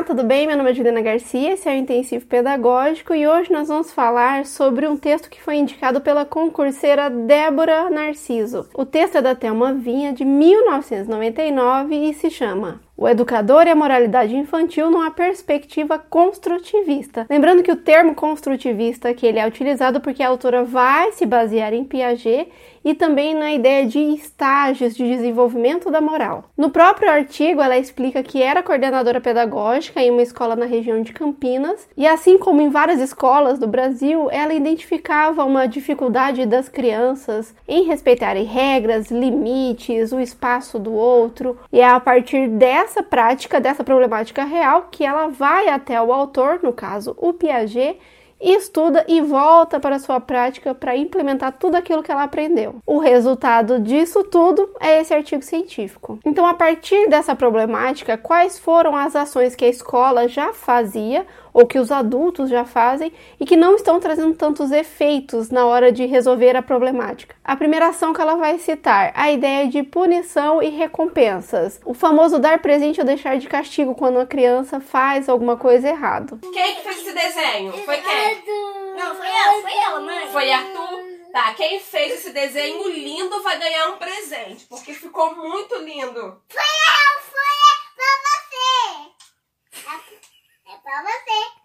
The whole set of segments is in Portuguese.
Olá, tudo bem? Meu nome é Juliana Garcia, esse é o Intensivo Pedagógico e hoje nós vamos falar sobre um texto que foi indicado pela concurseira Débora Narciso. O texto é da Thelma Vinha, de 1999 e se chama o educador e a moralidade infantil numa perspectiva construtivista. Lembrando que o termo construtivista que ele é utilizado porque a autora vai se basear em Piaget e também na ideia de estágios de desenvolvimento da moral. No próprio artigo, ela explica que era coordenadora pedagógica em uma escola na região de Campinas e, assim como em várias escolas do Brasil, ela identificava uma dificuldade das crianças em respeitarem regras, limites, o espaço do outro, e é a partir dessa prática, dessa problemática real, que ela vai até o autor, no caso o Piaget estuda e volta para sua prática para implementar tudo aquilo que ela aprendeu. O resultado disso tudo é esse artigo científico. Então, a partir dessa problemática, quais foram as ações que a escola já fazia ou que os adultos já fazem e que não estão trazendo tantos efeitos na hora de resolver a problemática. A primeira ação que ela vai citar, a ideia de punição e recompensas. O famoso dar presente ou deixar de castigo quando a criança faz alguma coisa errada. Quem que fez esse desenho? Foi quem? Não, foi ela, foi ela, mãe. Foi Arthur? Tá, quem fez esse desenho lindo vai ganhar um presente, porque ficou muito lindo. Foi eu, foi pra você. É, é pra você.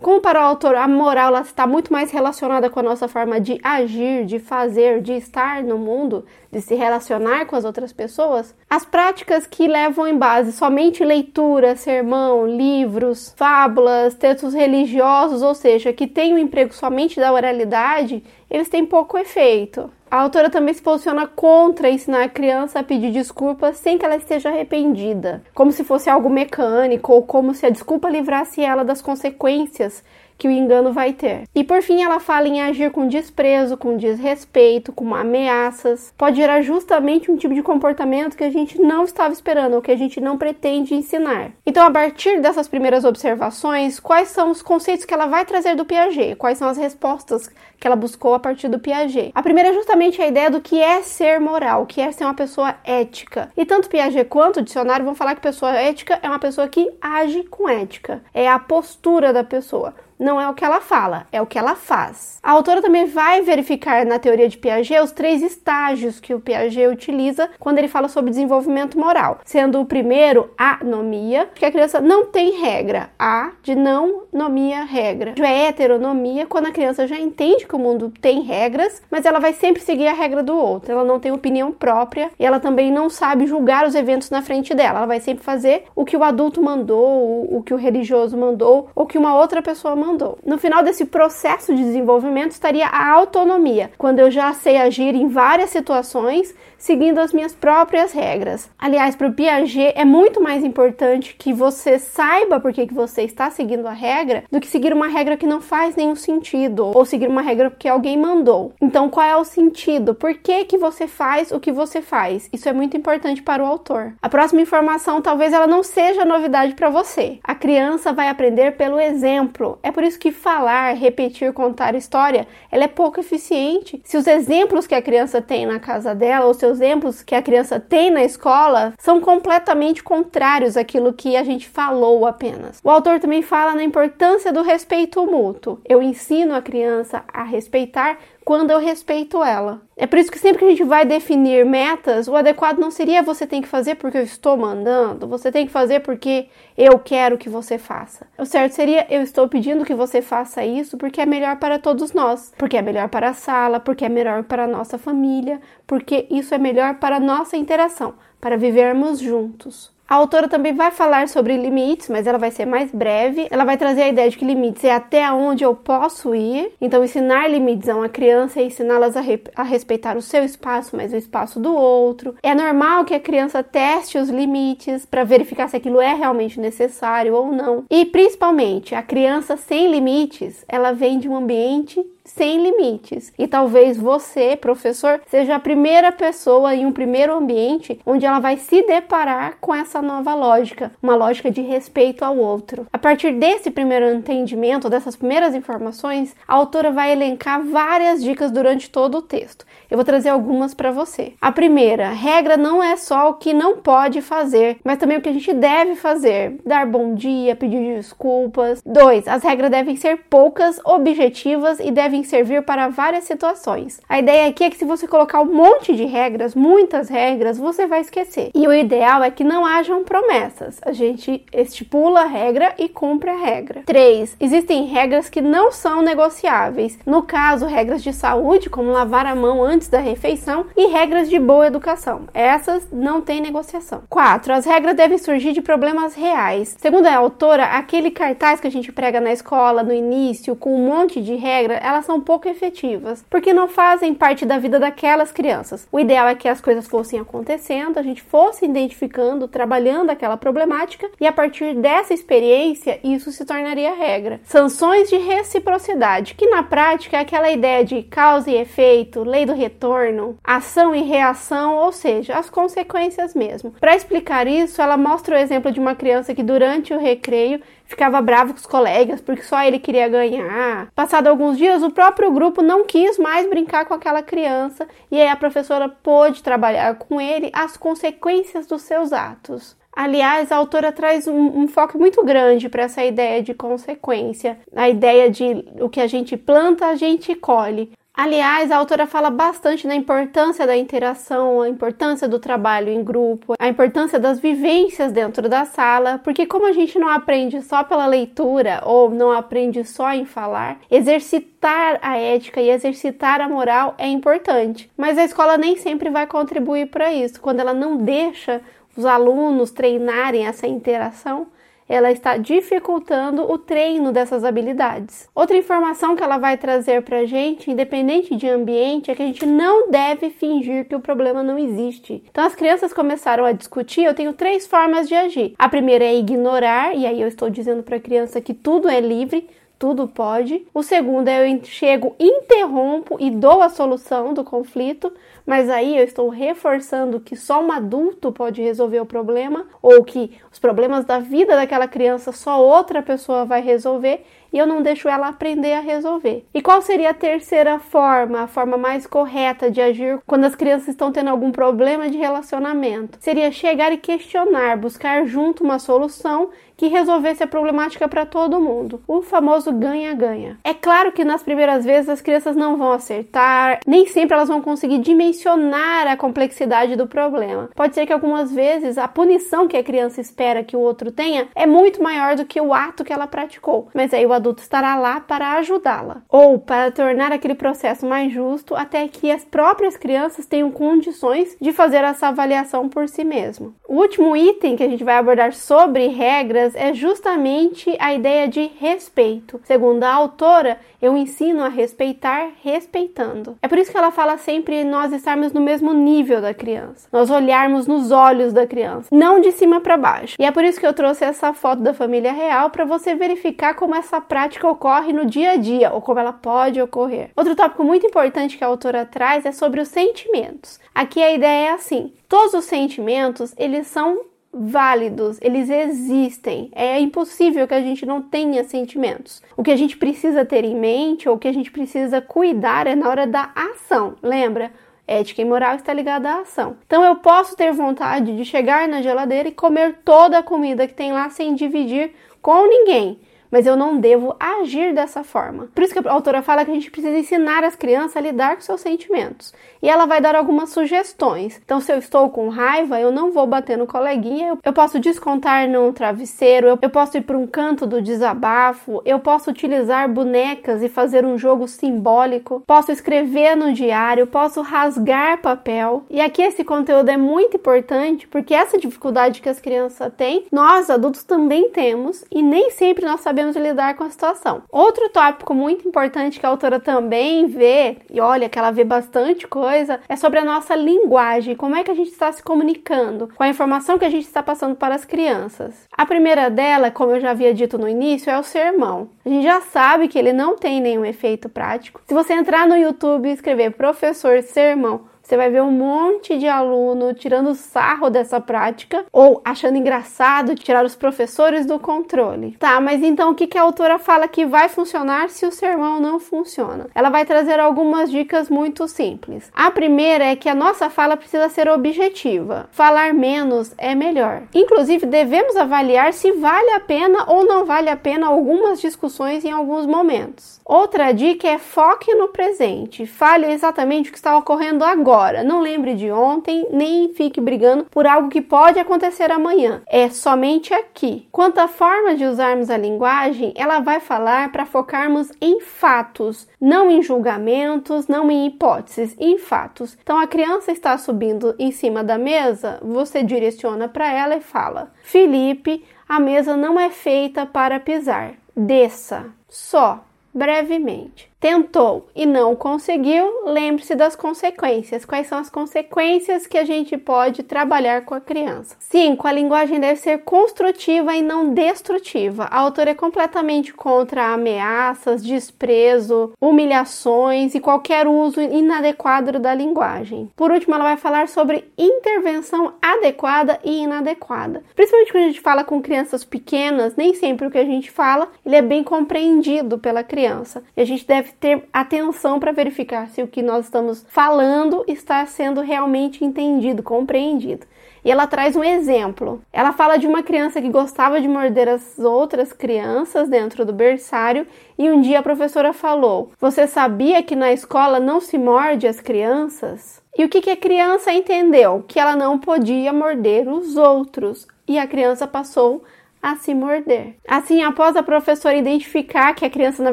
Como para o autor, a moral está muito mais relacionada com a nossa forma de agir, de fazer, de estar no mundo, de se relacionar com as outras pessoas. As práticas que levam em base somente leitura, sermão, livros, fábulas, textos religiosos, ou seja, que têm o emprego somente da oralidade, eles têm pouco efeito. A autora também se posiciona contra ensinar a criança a pedir desculpas sem que ela esteja arrependida, como se fosse algo mecânico ou como se a desculpa livrasse ela das consequências que o engano vai ter. E por fim, ela fala em agir com desprezo, com desrespeito, com ameaças. Pode gerar justamente um tipo de comportamento que a gente não estava esperando ou que a gente não pretende ensinar. Então, a partir dessas primeiras observações, quais são os conceitos que ela vai trazer do Piaget? Quais são as respostas que ela buscou a partir do Piaget? A primeira é justamente a ideia do que é ser moral, que é ser uma pessoa ética. E tanto Piaget quanto o dicionário vão falar que pessoa ética é uma pessoa que age com ética. É a postura da pessoa não é o que ela fala, é o que ela faz. A autora também vai verificar na teoria de Piaget os três estágios que o Piaget utiliza quando ele fala sobre desenvolvimento moral, sendo o primeiro a nomia, que a criança não tem regra, a de não nomia regra. É heteronomia quando a criança já entende que o mundo tem regras, mas ela vai sempre seguir a regra do outro. Ela não tem opinião própria e ela também não sabe julgar os eventos na frente dela. Ela vai sempre fazer o que o adulto mandou, o que o religioso mandou ou que uma outra pessoa mandou mandou. No final desse processo de desenvolvimento estaria a autonomia, quando eu já sei agir em várias situações seguindo as minhas próprias regras. Aliás, para o Piaget é muito mais importante que você saiba por que, você está seguindo a regra do que seguir uma regra que não faz nenhum sentido ou seguir uma regra que alguém mandou. Então, qual é o sentido? Por que, que você faz o que você faz? Isso é muito importante para o autor. A próxima informação talvez ela não seja novidade para você. A criança vai aprender pelo exemplo. É por isso que falar, repetir, contar história, ela é pouco eficiente. Se os exemplos que a criança tem na casa dela ou seus exemplos que a criança tem na escola são completamente contrários àquilo que a gente falou apenas. O autor também fala na importância do respeito mútuo. Eu ensino a criança a respeitar quando eu respeito ela. É por isso que sempre que a gente vai definir metas, o adequado não seria você tem que fazer porque eu estou mandando, você tem que fazer porque eu quero que você faça. O certo seria eu estou pedindo que você faça isso porque é melhor para todos nós, porque é melhor para a sala, porque é melhor para a nossa família, porque isso é melhor para a nossa interação, para vivermos juntos. A autora também vai falar sobre limites, mas ela vai ser mais breve. Ela vai trazer a ideia de que limites é até onde eu posso ir. Então, ensinar limites a uma criança é ensiná-las a, re a, respeitar o seu espaço, mas o espaço do outro. É normal que a criança teste os limites para verificar se aquilo é realmente necessário ou não. E principalmente, a criança sem limites, ela vem de um ambiente sem limites. E talvez você, professor, seja a primeira pessoa em um primeiro ambiente onde ela vai se deparar com essa nova lógica, uma lógica de respeito ao outro. A partir desse primeiro entendimento, dessas primeiras informações, a autora vai elencar várias dicas durante todo o texto. Eu vou trazer algumas para você. A primeira, regra não é só o que não pode fazer, mas também o que a gente deve fazer. Dar bom dia, pedir desculpas. Dois, as regras devem ser poucas, objetivas e devem servir para várias situações. A ideia aqui é que se você colocar um monte de regras, muitas regras, você vai esquecer. E o ideal é que não hajam promessas. A gente estipula a regra e cumpre a regra. Três, existem regras que não são negociáveis. No caso, regras de saúde, como lavar a mão antes antes da refeição e regras de boa educação. Essas não têm negociação. 4. As regras devem surgir de problemas reais. Segundo a autora, aquele cartaz que a gente prega na escola no início com um monte de regra, elas são pouco efetivas, porque não fazem parte da vida daquelas crianças. O ideal é que as coisas fossem acontecendo, a gente fosse identificando, trabalhando aquela problemática e a partir dessa experiência isso se tornaria regra. Sanções de reciprocidade, que na prática é aquela ideia de causa e efeito, lei do retorno, ação e reação, ou seja, as consequências mesmo. Para explicar isso, ela mostra o exemplo de uma criança que durante o recreio ficava bravo com os colegas porque só ele queria ganhar. Passado alguns dias, o próprio grupo não quis mais brincar com aquela criança e aí a professora pôde trabalhar com ele as consequências dos seus atos. Aliás, a autora traz um, um foco muito grande para essa ideia de consequência, a ideia de o que a gente planta, a gente colhe. Aliás, a autora fala bastante da importância da interação, a importância do trabalho em grupo, a importância das vivências dentro da sala, porque como a gente não aprende só pela leitura ou não aprende só em falar, exercitar a ética e exercitar a moral é importante. Mas a escola nem sempre vai contribuir para isso, quando ela não deixa os alunos treinarem essa interação ela está dificultando o treino dessas habilidades. Outra informação que ela vai trazer para a gente, independente de ambiente, é que a gente não deve fingir que o problema não existe. Então, as crianças começaram a discutir. Eu tenho três formas de agir. A primeira é ignorar, e aí eu estou dizendo para a criança que tudo é livre, tudo pode. O segundo é eu chego, interrompo e dou a solução do conflito, mas aí eu estou reforçando que só um adulto pode resolver o problema ou que os problemas da vida daquela criança só outra pessoa vai resolver e eu não deixo ela aprender a resolver. E qual seria a terceira forma, a forma mais correta de agir quando as crianças estão tendo algum problema de relacionamento? Seria chegar e questionar, buscar junto uma solução que resolvesse a problemática para todo mundo. O famoso ganha-ganha. É claro que nas primeiras vezes as crianças não vão acertar, nem sempre elas vão conseguir dimensionar a complexidade do problema. Pode ser que algumas vezes a punição que a criança espera que o outro tenha é muito maior do que o ato que ela praticou, mas aí o adulto estará lá para ajudá-la ou para tornar aquele processo mais justo até que as próprias crianças tenham condições de fazer essa avaliação por si mesmo. O último item que a gente vai abordar sobre regras é justamente a ideia de respeito. Segundo a autora, eu ensino a respeitar respeitando. É por isso que ela fala sempre nós estarmos no mesmo nível da criança, nós olharmos nos olhos da criança, não de cima para baixo. E é por isso que eu trouxe essa foto da família real para você verificar como essa prática ocorre no dia a dia ou como ela pode ocorrer. Outro tópico muito importante que a autora traz é sobre os sentimentos. Aqui a ideia é assim: todos os sentimentos eles são válidos, eles existem. É impossível que a gente não tenha sentimentos. O que a gente precisa ter em mente ou o que a gente precisa cuidar é na hora da ação. Lembra? Ética e moral está ligada à ação. Então eu posso ter vontade de chegar na geladeira e comer toda a comida que tem lá sem dividir com ninguém mas eu não devo agir dessa forma. Por isso que a autora fala que a gente precisa ensinar as crianças a lidar com seus sentimentos. E ela vai dar algumas sugestões. Então, se eu estou com raiva, eu não vou bater no coleguinha, eu posso descontar num travesseiro, eu posso ir para um canto do desabafo, eu posso utilizar bonecas e fazer um jogo simbólico, posso escrever no diário, posso rasgar papel. E aqui esse conteúdo é muito importante porque essa dificuldade que as crianças têm, nós adultos também temos e nem sempre nós sabemos sabemos lidar com a situação. Outro tópico muito importante que a autora também vê, e olha que ela vê bastante coisa, é sobre a nossa linguagem, como é que a gente está se comunicando, com a informação que a gente está passando para as crianças. A primeira dela, como eu já havia dito no início, é o sermão. A gente já sabe que ele não tem nenhum efeito prático. Se você entrar no YouTube e escrever professor sermão, você vai ver um monte de aluno tirando sarro dessa prática ou achando engraçado tirar os professores do controle. Tá, mas então o que, que a autora fala que vai funcionar se o sermão não funciona? Ela vai trazer algumas dicas muito simples. A primeira é que a nossa fala precisa ser objetiva. Falar menos é melhor. Inclusive, devemos avaliar se vale a pena ou não vale a pena algumas discussões em alguns momentos. Outra dica é foque no presente. Fale exatamente o que está ocorrendo agora. Não lembre de ontem, nem fique brigando por algo que pode acontecer amanhã. É somente aqui. Quanto à forma de usarmos a linguagem, ela vai falar para focarmos em fatos, não em julgamentos, não em hipóteses, em fatos. Então a criança está subindo em cima da mesa, você direciona para ela e fala: Felipe, a mesa não é feita para pisar. Desça. Só brevemente tentou e não conseguiu, lembre-se das consequências. Quais são as consequências que a gente pode trabalhar com a criança? 5. A linguagem deve ser construtiva e não destrutiva. A autora é completamente contra ameaças, desprezo, humilhações e qualquer uso inadequado da linguagem. Por último, ela vai falar sobre intervenção adequada e inadequada. Principalmente quando a gente fala com crianças pequenas, nem sempre o que a gente fala ele é bem compreendido pela criança. E a gente deve ter atenção para verificar se o que nós estamos falando está sendo realmente entendido, compreendido. E ela traz um exemplo. Ela fala de uma criança que gostava de morder as outras crianças dentro do berçário e um dia a professora falou: Você sabia que na escola não se morde as crianças? E o que, que a criança entendeu? Que ela não podia morder os outros. E a criança passou a se morder. Assim, após a professora identificar que a criança na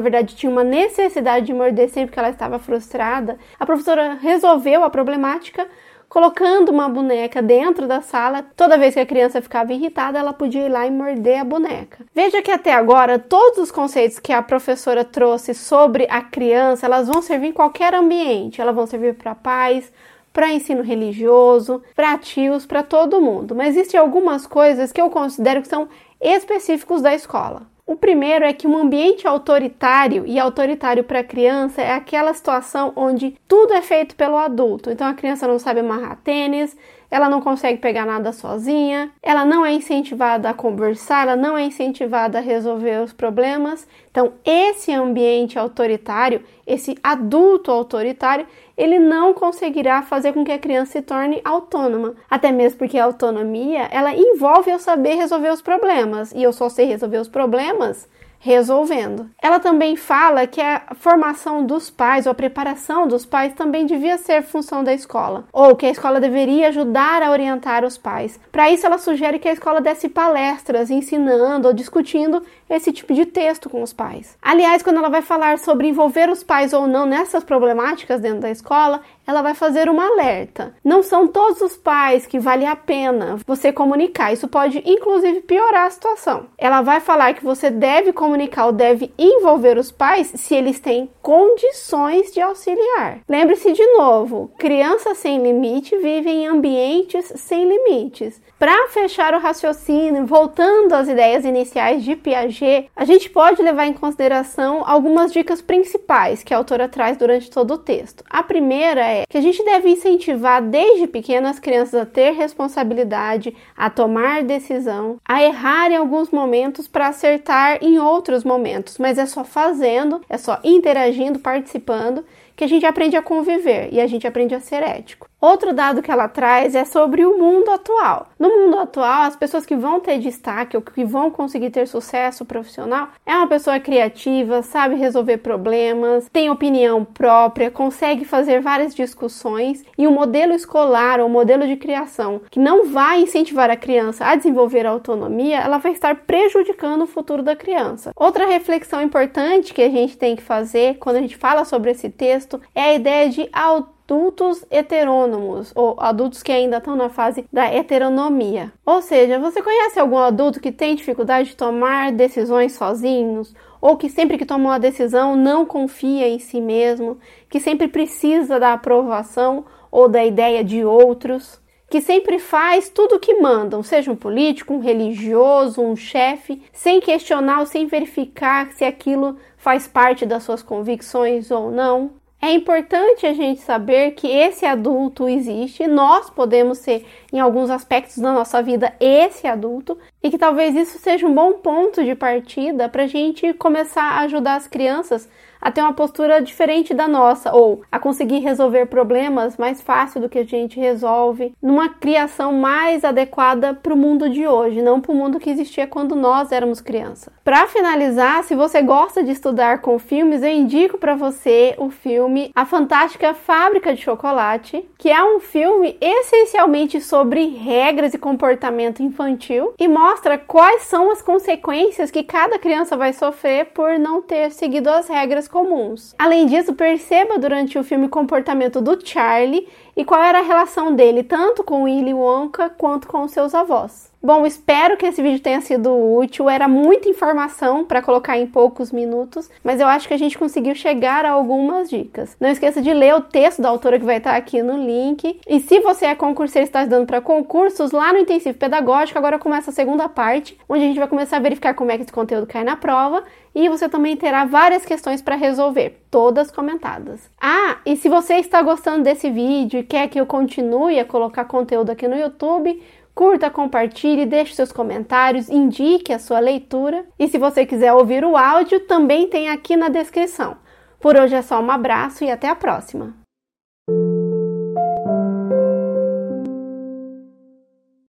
verdade tinha uma necessidade de morder sempre que ela estava frustrada, a professora resolveu a problemática colocando uma boneca dentro da sala. Toda vez que a criança ficava irritada, ela podia ir lá e morder a boneca. Veja que até agora todos os conceitos que a professora trouxe sobre a criança, elas vão servir em qualquer ambiente. Elas vão servir para pais, para ensino religioso, para tios, para todo mundo. Mas existem algumas coisas que eu considero que são específicos da escola. O primeiro é que um ambiente autoritário e autoritário para a criança é aquela situação onde tudo é feito pelo adulto. Então a criança não sabe amarrar tênis, ela não consegue pegar nada sozinha, ela não é incentivada a conversar, ela não é incentivada a resolver os problemas. Então, esse ambiente autoritário, esse adulto autoritário, ele não conseguirá fazer com que a criança se torne autônoma. Até mesmo porque a autonomia, ela envolve eu saber resolver os problemas, e eu só sei resolver os problemas resolvendo. Ela também fala que a formação dos pais ou a preparação dos pais também devia ser função da escola, ou que a escola deveria ajudar a orientar os pais. Para isso, ela sugere que a escola desse palestras ensinando ou discutindo esse tipo de texto com os pais. Aliás, quando ela vai falar sobre envolver os pais ou não nessas problemáticas dentro da escola, ela vai fazer uma alerta. Não são todos os pais que vale a pena você comunicar. Isso pode inclusive piorar a situação. Ela vai falar que você deve comunicar ou deve envolver os pais se eles têm condições de auxiliar. Lembre-se de novo, crianças sem limite vivem em ambientes sem limites. Para fechar o raciocínio, voltando às ideias iniciais de Piaget, a gente pode levar em consideração algumas dicas principais que a autora traz durante todo o texto. A primeira é que a gente deve incentivar desde pequeno as crianças a ter responsabilidade, a tomar decisão, a errar em alguns momentos para acertar em outros momentos, mas é só fazendo, é só interagindo, participando que a gente aprende a conviver e a gente aprende a ser ético. Outro dado que ela traz é sobre o mundo atual. No mundo atual, as pessoas que vão ter destaque ou que vão conseguir ter sucesso profissional é uma pessoa criativa, sabe resolver problemas, tem opinião própria, consegue fazer várias discussões e um modelo escolar ou modelo de criação que não vai incentivar a criança a desenvolver a autonomia, ela vai estar prejudicando o futuro da criança. Outra reflexão importante que a gente tem que fazer quando a gente fala sobre esse texto é a ideia de autonomia adultos heterônomos ou adultos que ainda estão na fase da heteronomia. Ou seja, você conhece algum adulto que tem dificuldade de tomar decisões sozinhos? Ou que sempre que toma uma decisão não confia em si mesmo, que sempre precisa da aprovação ou da ideia de outros? que sempre faz tudo o que mandam, seja um político, um religioso, um chefe, sem questionar ou sem verificar se aquilo faz parte das suas convicções ou não. É importante a gente saber que esse adulto existe, nós podemos ser, em alguns aspectos da nossa vida, esse adulto, e que talvez isso seja um bom ponto de partida para a gente começar a ajudar as crianças a ter uma postura diferente da nossa ou a conseguir resolver problemas mais fácil do que a gente resolve, numa criação mais adequada para o mundo de hoje, não para o mundo que existia quando nós éramos criança. Para finalizar, se você gosta de estudar com filmes, eu indico para você o filme A Fantástica Fábrica de Chocolate, que é um filme essencialmente sobre regras e comportamento infantil e mostra quais são as consequências que cada criança vai sofrer por não ter seguido as regras comuns. Além disso, perceba durante o filme o comportamento do Charlie e qual era a relação dele tanto com Willy Wonka quanto com seus avós. Bom, espero que esse vídeo tenha sido útil. Era muita informação para colocar em poucos minutos, mas eu acho que a gente conseguiu chegar a algumas dicas. Não esqueça de ler o texto da autora que vai estar aqui no link. E se você é concurseiro e está estudando para concursos, lá no Intensivo Pedagógico agora começa a segunda parte, onde a gente vai começar a verificar como é que esse conteúdo cai na prova e você também terá várias questões para resolver, todas comentadas. Ah, e se você está gostando desse vídeo quer que eu continue a colocar conteúdo aqui no YouTube, Curta, compartilhe, deixe seus comentários, indique a sua leitura. E se você quiser ouvir o áudio, também tem aqui na descrição. Por hoje é só um abraço e até a próxima!